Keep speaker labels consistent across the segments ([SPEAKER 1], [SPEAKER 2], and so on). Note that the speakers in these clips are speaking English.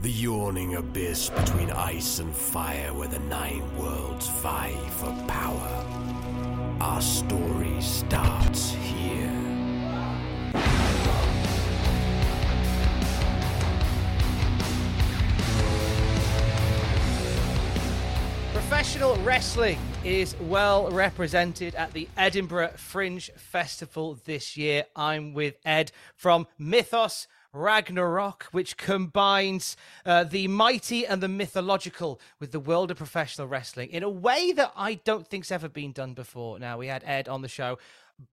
[SPEAKER 1] The yawning abyss between ice and fire where the nine worlds vie for power. Our story starts here.
[SPEAKER 2] Professional wrestling is well represented at the Edinburgh Fringe Festival this year. I'm with Ed from Mythos Ragnarok, which combines uh, the mighty and the mythological with the world of professional wrestling in a way that I don't think's ever been done before. Now, we had Ed on the show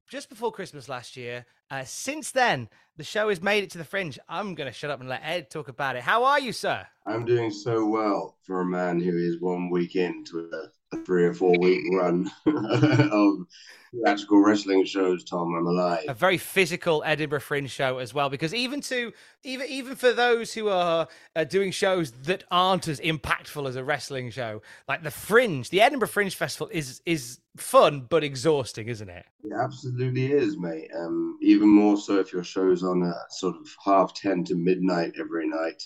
[SPEAKER 2] just before Christmas last year. Uh, since then, the show has made it to the fringe. I'm going to shut up and let Ed talk about it. How are you, sir?
[SPEAKER 3] I'm doing so well for a man who is one week into a, a three or four week run of theatrical wrestling shows. Tom, I'm alive.
[SPEAKER 2] A very physical Edinburgh Fringe show as well, because even to even even for those who are uh, doing shows that aren't as impactful as a wrestling show, like the Fringe, the Edinburgh Fringe Festival is is fun but exhausting, isn't it?
[SPEAKER 3] It absolutely is, mate. Um, even more so if your show's on at sort of half ten to midnight every night.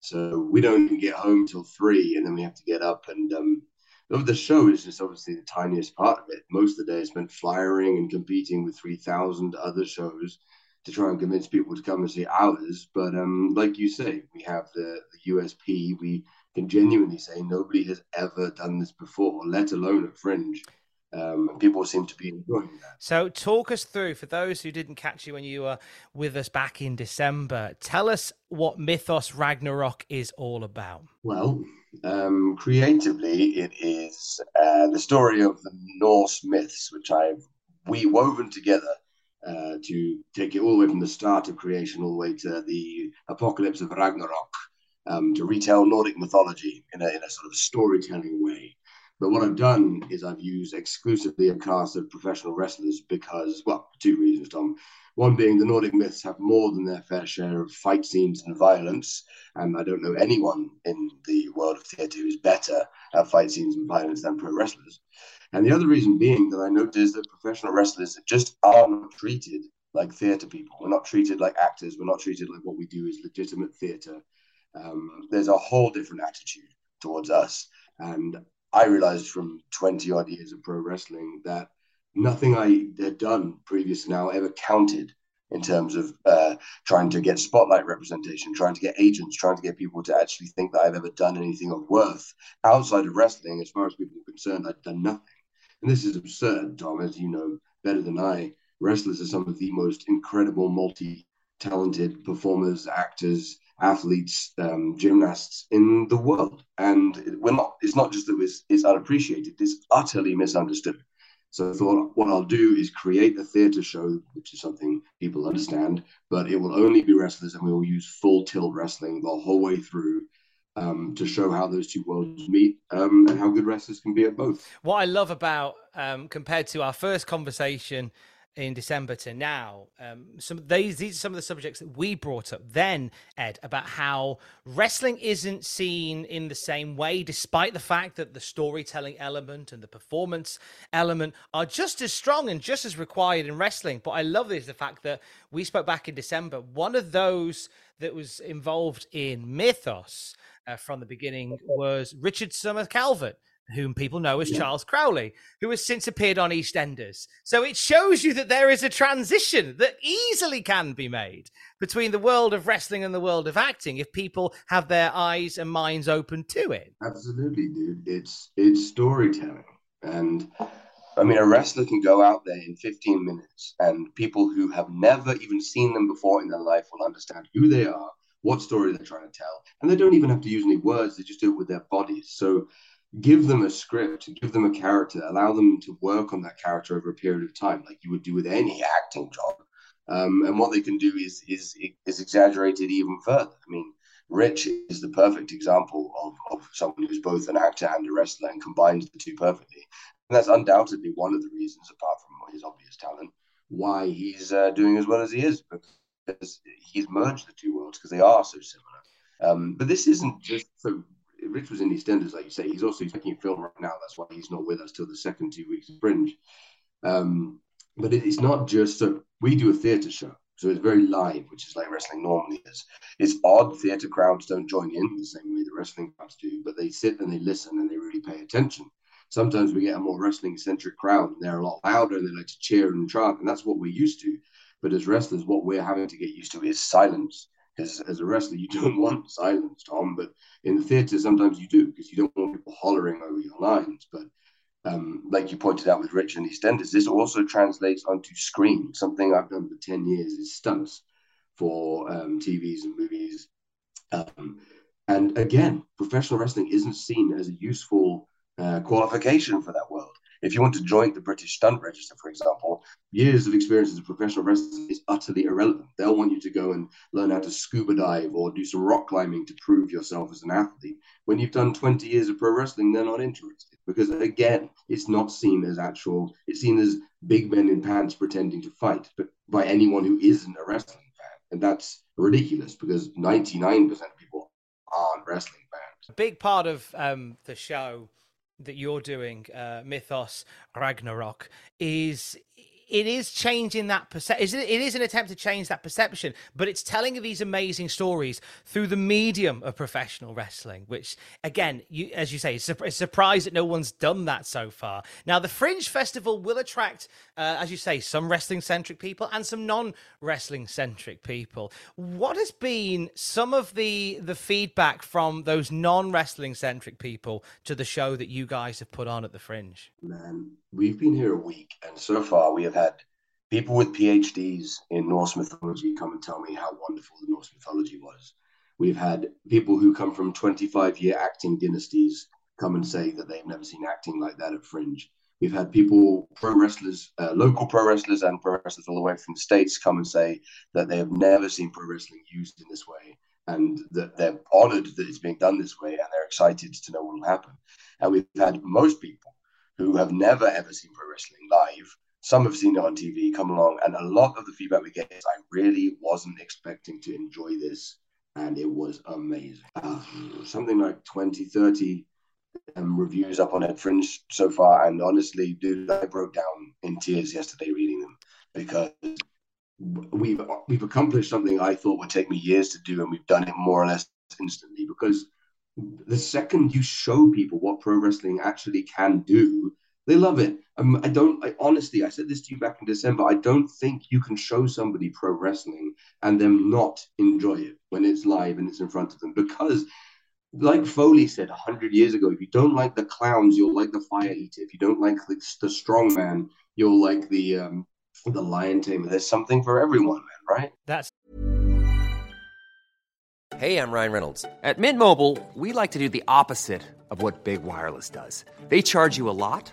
[SPEAKER 3] So we don't even get home till three, and then we have to get up. And um, the show is just obviously the tiniest part of it. Most of the day is spent flyering and competing with three thousand other shows to try and convince people to come and see ours. But um, like you say, we have the, the USP. We can genuinely say nobody has ever done this before, let alone at Fringe. Um, and people seem to be enjoying that.
[SPEAKER 2] So, talk us through for those who didn't catch you when you were with us back in December. Tell us what Mythos Ragnarok is all about.
[SPEAKER 3] Well, um, creatively, it is uh, the story of the Norse myths, which I've we woven together uh, to take it all the way from the start of creation all the way to the apocalypse of Ragnarok, um, to retell Nordic mythology in a, in a sort of storytelling way. But what I've done is I've used exclusively a cast of professional wrestlers because, well, two reasons, Tom. One being the Nordic myths have more than their fair share of fight scenes and violence. And I don't know anyone in the world of theatre who's better at fight scenes and violence than pro wrestlers. And the other reason being that I noticed that professional wrestlers just aren't treated like theatre people. We're not treated like actors. We're not treated like what we do is legitimate theatre. Um, there's a whole different attitude towards us. And I realized from 20 odd years of pro wrestling that nothing I had done previous now ever counted in terms of uh, trying to get spotlight representation, trying to get agents, trying to get people to actually think that I've ever done anything of worth outside of wrestling. As far as people are concerned, I've done nothing. And this is absurd, Tom, as you know better than I. Wrestlers are some of the most incredible, multi talented performers, actors, athletes, um, gymnasts in the world. And we're not, it's not just that it's, it's unappreciated, it's utterly misunderstood. So I thought what I'll do is create a theatre show, which is something people understand, but it will only be wrestlers and we will use full tilt wrestling the whole way through um, to show how those two worlds meet um, and how good wrestlers can be at both.
[SPEAKER 2] What I love about, um, compared to our first conversation, in December to now, um, some these these are some of the subjects that we brought up then, Ed, about how wrestling isn't seen in the same way, despite the fact that the storytelling element and the performance element are just as strong and just as required in wrestling. But I love this the fact that we spoke back in December. One of those that was involved in Mythos uh, from the beginning was Richard Summer Calvert whom people know as Charles Crowley, who has since appeared on EastEnders. So it shows you that there is a transition that easily can be made between the world of wrestling and the world of acting if people have their eyes and minds open to it.
[SPEAKER 3] Absolutely, dude. It's it's storytelling. And I mean a wrestler can go out there in 15 minutes and people who have never even seen them before in their life will understand who they are, what story they're trying to tell. And they don't even have to use any words, they just do it with their bodies. So give them a script, give them a character, allow them to work on that character over a period of time, like you would do with any acting job. Um, and what they can do is is is exaggerated even further. I mean, Rich is the perfect example of, of someone who's both an actor and a wrestler and combines the two perfectly. And that's undoubtedly one of the reasons, apart from his obvious talent, why he's uh, doing as well as he is, because he's merged the two worlds because they are so similar. Um, but this isn't just so Rich was in EastEnders, like you say. He's also making a film right now. That's why he's not with us till the second two weeks of Fringe. Um, but it, it's not just so we do a theatre show, so it's very live, which is like wrestling normally is. It's odd. Theatre crowds don't join in the same way the wrestling crowds do, but they sit and they listen and they really pay attention. Sometimes we get a more wrestling centric crowd, and they're a lot louder and they like to cheer and chant, and that's what we're used to. But as wrestlers, what we're having to get used to is silence as, as a wrestler, you don't want silence, Tom, but in the theatre, sometimes you do because you don't want people hollering over your lines. But um, like you pointed out with Rich and EastEnders, this also translates onto screen. Something I've done for 10 years is stunts for um, TVs and movies. Um, and again, professional wrestling isn't seen as a useful uh, qualification for that world. If you want to join the British Stunt Register, for example, years of experience as a professional wrestler is utterly irrelevant. They'll want you to go and learn how to scuba dive or do some rock climbing to prove yourself as an athlete. When you've done 20 years of pro wrestling, they're not interested because, again, it's not seen as actual, it's seen as big men in pants pretending to fight, but by anyone who isn't a wrestling fan. And that's ridiculous because 99% of people aren't wrestling fans.
[SPEAKER 2] A big part of um, the show that you're doing, uh, Mythos Ragnarok, is it is changing that perception. It is an attempt to change that perception, but it's telling these amazing stories through the medium of professional wrestling. Which, again, you, as you say, it's a, surprise that no one's done that so far. Now, the Fringe Festival will attract, uh, as you say, some wrestling centric people and some non wrestling centric people. What has been some of the the feedback from those non wrestling centric people to the show that you guys have put on at the Fringe?
[SPEAKER 3] Man, we've been here a week, and so far we have had people with PhDs in Norse mythology come and tell me how wonderful the Norse mythology was. We've had people who come from 25 year acting dynasties come and say that they've never seen acting like that at Fringe. We've had people, pro wrestlers, uh, local pro wrestlers, and pro wrestlers all the way from the States come and say that they have never seen pro wrestling used in this way and that they're honored that it's being done this way and they're excited to know what will happen. And we've had most people who have never ever seen pro wrestling live. Some have seen it on TV come along, and a lot of the feedback we get is I really wasn't expecting to enjoy this, and it was amazing. Uh, something like 20, 30 um, reviews up on Ed Fringe so far, and honestly, dude, I broke down in tears yesterday reading them because we've we've accomplished something I thought would take me years to do, and we've done it more or less instantly because the second you show people what pro wrestling actually can do, they love it. Um, I don't, I honestly, I said this to you back in December. I don't think you can show somebody pro wrestling and them not enjoy it when it's live and it's in front of them because. Like Foley said 100 years ago, if you don't like the clowns, you'll like the fire eater. If you don't like the, the strong man, you'll like the um, the lion tamer. There's something for everyone, man, right?
[SPEAKER 2] That's
[SPEAKER 4] Hey, I'm Ryan Reynolds. At Mint Mobile, we like to do the opposite of what Big Wireless does. They charge you a lot,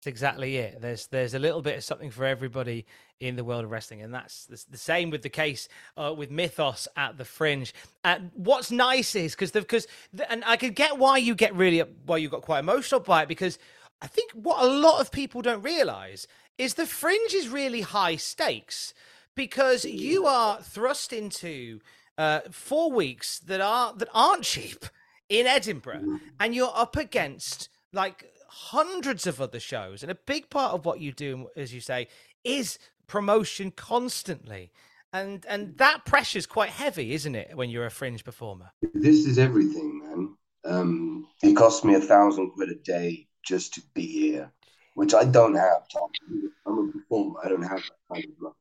[SPEAKER 2] That's exactly it. There's there's a little bit of something for everybody in the world of wrestling, and that's the, the same with the case uh, with Mythos at the Fringe. And what's nice is because because and I can get why you get really why you got quite emotional by it because I think what a lot of people don't realize is the Fringe is really high stakes because you are thrust into uh, four weeks that are that aren't cheap in Edinburgh, and you're up against like hundreds of other shows. And a big part of what you do, as you say, is promotion constantly. And and that pressure's quite heavy, isn't it, when you're a fringe performer?
[SPEAKER 3] This is everything, man. Um, it costs me a thousand quid a day just to be here, which I don't have, Tom. I'm a performer. I don't have that kind of money.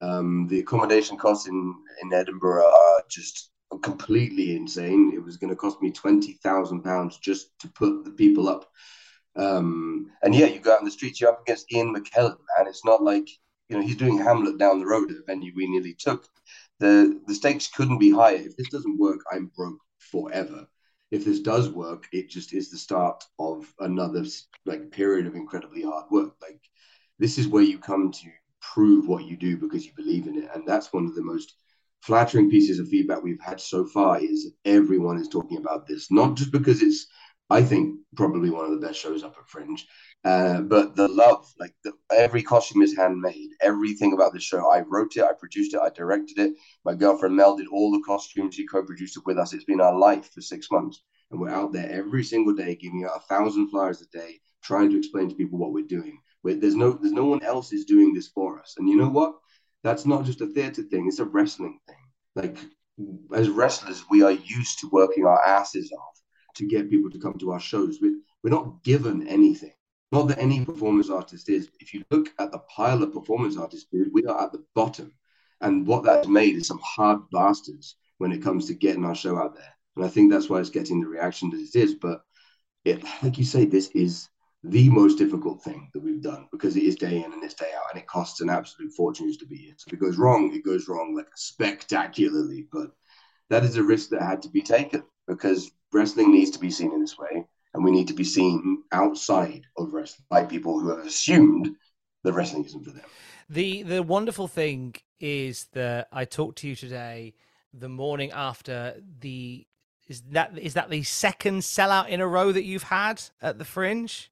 [SPEAKER 3] Um, the accommodation costs in, in Edinburgh are just completely insane. It was going to cost me twenty thousand pounds just to put the people up um, and yeah, you go out in the streets, you're up against Ian McKellen, and it's not like you know he's doing Hamlet down the road at a venue we nearly took. The the stakes couldn't be higher. If this doesn't work, I'm broke forever. If this does work, it just is the start of another like period of incredibly hard work. Like this is where you come to prove what you do because you believe in it, and that's one of the most flattering pieces of feedback we've had so far. Is everyone is talking about this, not just because it's I think probably one of the best shows up at Fringe. Uh, but the love, like the, every costume is handmade. Everything about the show, I wrote it, I produced it, I directed it. My girlfriend Mel did all the costumes. She co-produced it with us. It's been our life for six months, and we're out there every single day, giving out a thousand flyers a day, trying to explain to people what we're doing. We're, there's no, there's no one else is doing this for us. And you know what? That's not just a theater thing; it's a wrestling thing. Like as wrestlers, we are used to working our asses off to get people to come to our shows. We're, we're not given anything. Not that any performance artist is. If you look at the pile of performance artists, dude, we are at the bottom. And what that's made is some hard bastards when it comes to getting our show out there. And I think that's why it's getting the reaction that it is. But it, like you say, this is the most difficult thing that we've done because it is day in and it's day out and it costs an absolute fortune to be here. So if it goes wrong, it goes wrong like spectacularly. But that is a risk that had to be taken because wrestling needs to be seen in this way, and we need to be seen outside of wrestling by people who have assumed that wrestling isn't for them.
[SPEAKER 2] The the wonderful thing is that I talked to you today, the morning after the is that is that the second sellout in a row that you've had at the Fringe?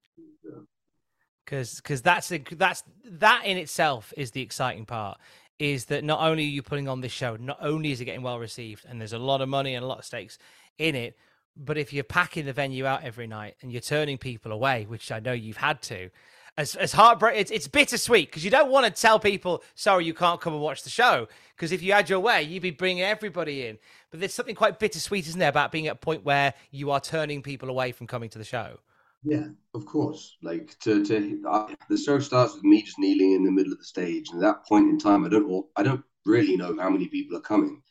[SPEAKER 2] Because because that's that's that in itself is the exciting part. Is that not only are you putting on this show, not only is it getting well received, and there's a lot of money and a lot of stakes in it, but if you're packing the venue out every night and you're turning people away, which I know you've had to, as as heartbreak, it's, it's bittersweet because you don't want to tell people, sorry, you can't come and watch the show. Because if you had your way, you'd be bringing everybody in. But there's something quite bittersweet, isn't there, about being at a point where you are turning people away from coming to the show?
[SPEAKER 3] Yeah, of course. Like to to uh, the show starts with me just kneeling in the middle of the stage, and at that point in time, I don't I don't really know how many people are coming.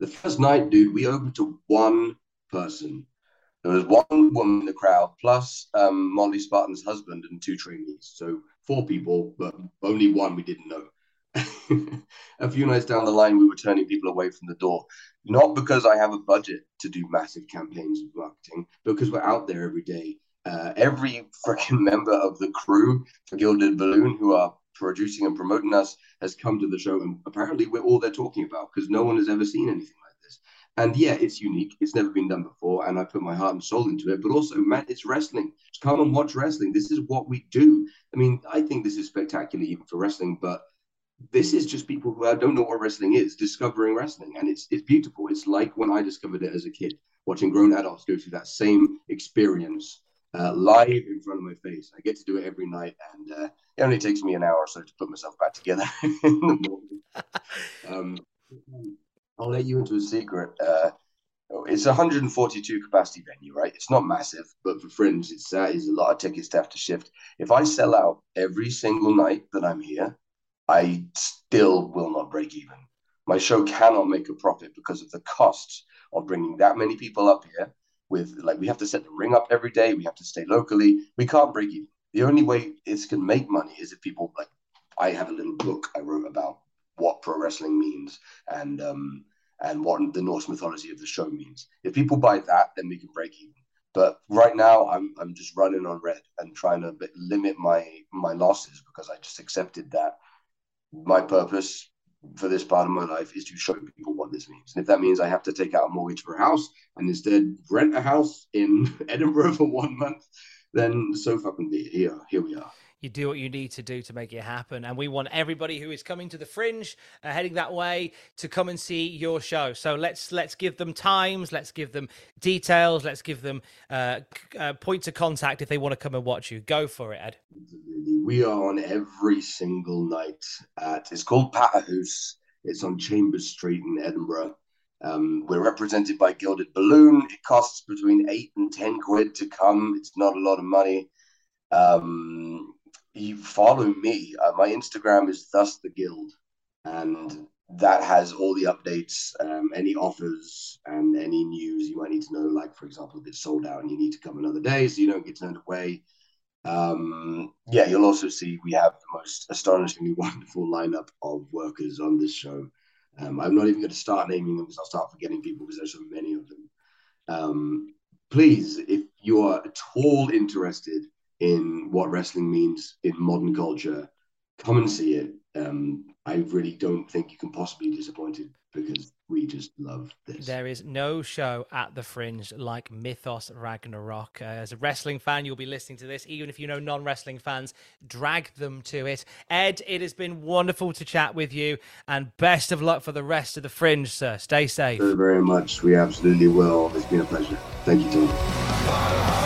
[SPEAKER 3] The first night, dude, we opened to one person. There was one woman in the crowd, plus um, Molly Spartan's husband and two trainees. So four people, but only one we didn't know. a few nights down the line, we were turning people away from the door. Not because I have a budget to do massive campaigns of marketing, because we're out there every day Uh, every freaking member of the crew for Gilded Balloon who are producing and promoting us has come to the show, and apparently we're all they're talking about because no one has ever seen anything like this. And yeah, it's unique. It's never been done before, and I put my heart and soul into it. But also, man, it's wrestling. Just come and watch wrestling. This is what we do. I mean, I think this is spectacular even for wrestling, but this is just people who don't know what wrestling is discovering wrestling, and it's it's beautiful. It's like when I discovered it as a kid, watching grown adults go through that same experience uh, live in front of my face. I get to do it every night, and uh, it only takes me an hour or so to put myself back together in the morning. Um, I'll let you into a secret. Uh, it's a 142 capacity venue, right? It's not massive, but for Fringe, it's uh, is a lot of tickets to have to shift. If I sell out every single night that I'm here, I still will not break even. My show cannot make a profit because of the costs of bringing that many people up here. With like, we have to set the ring up every day. We have to stay locally. We can't break even. The only way it can make money is if people like. I have a little book I wrote about what pro wrestling means and um, and what the Norse mythology of the show means. If people buy that, then we can break even. But right now, I'm I'm just running on red and trying to limit my my losses because I just accepted that my purpose for this part of my life is to show people what this means. And if that means I have to take out a mortgage for a house and instead rent a house in Edinburgh for one month, then so fucking be it. Here, here we are
[SPEAKER 2] you do what you need to do to make it happen. And we want everybody who is coming to the Fringe, uh, heading that way, to come and see your show. So let's let's give them times, let's give them details, let's give them uh, uh, points of contact if they want to come and watch you. Go for it, Ed.
[SPEAKER 3] We are on every single night at. It's called Patter House. It's on Chambers Street in Edinburgh. Um, we're represented by Gilded Balloon. It costs between eight and ten quid to come. It's not a lot of money. Um, you follow me. Uh, my Instagram is thus the guild, and that has all the updates, um, any offers, and any news you might need to know. Like, for example, if it's sold out and you need to come another day, so you don't get turned away. Um, yeah, you'll also see we have the most astonishingly wonderful lineup of workers on this show. Um, I'm not even going to start naming them because I'll start forgetting people because there's so many of them. Um, please, if you are at all interested in what wrestling means in modern culture, come and see it. Um, I really don't think you can possibly be disappointed because we just love this.
[SPEAKER 2] There is no show at the Fringe like Mythos Ragnarok. Uh, as a wrestling fan, you'll be listening to this. Even if you know non wrestling fans, drag them to it. Ed, it has been wonderful to chat with you, and best of luck for the rest of the Fringe, sir. Stay safe.
[SPEAKER 3] Very, very much. We absolutely will. It's been a pleasure. Thank you, Tom.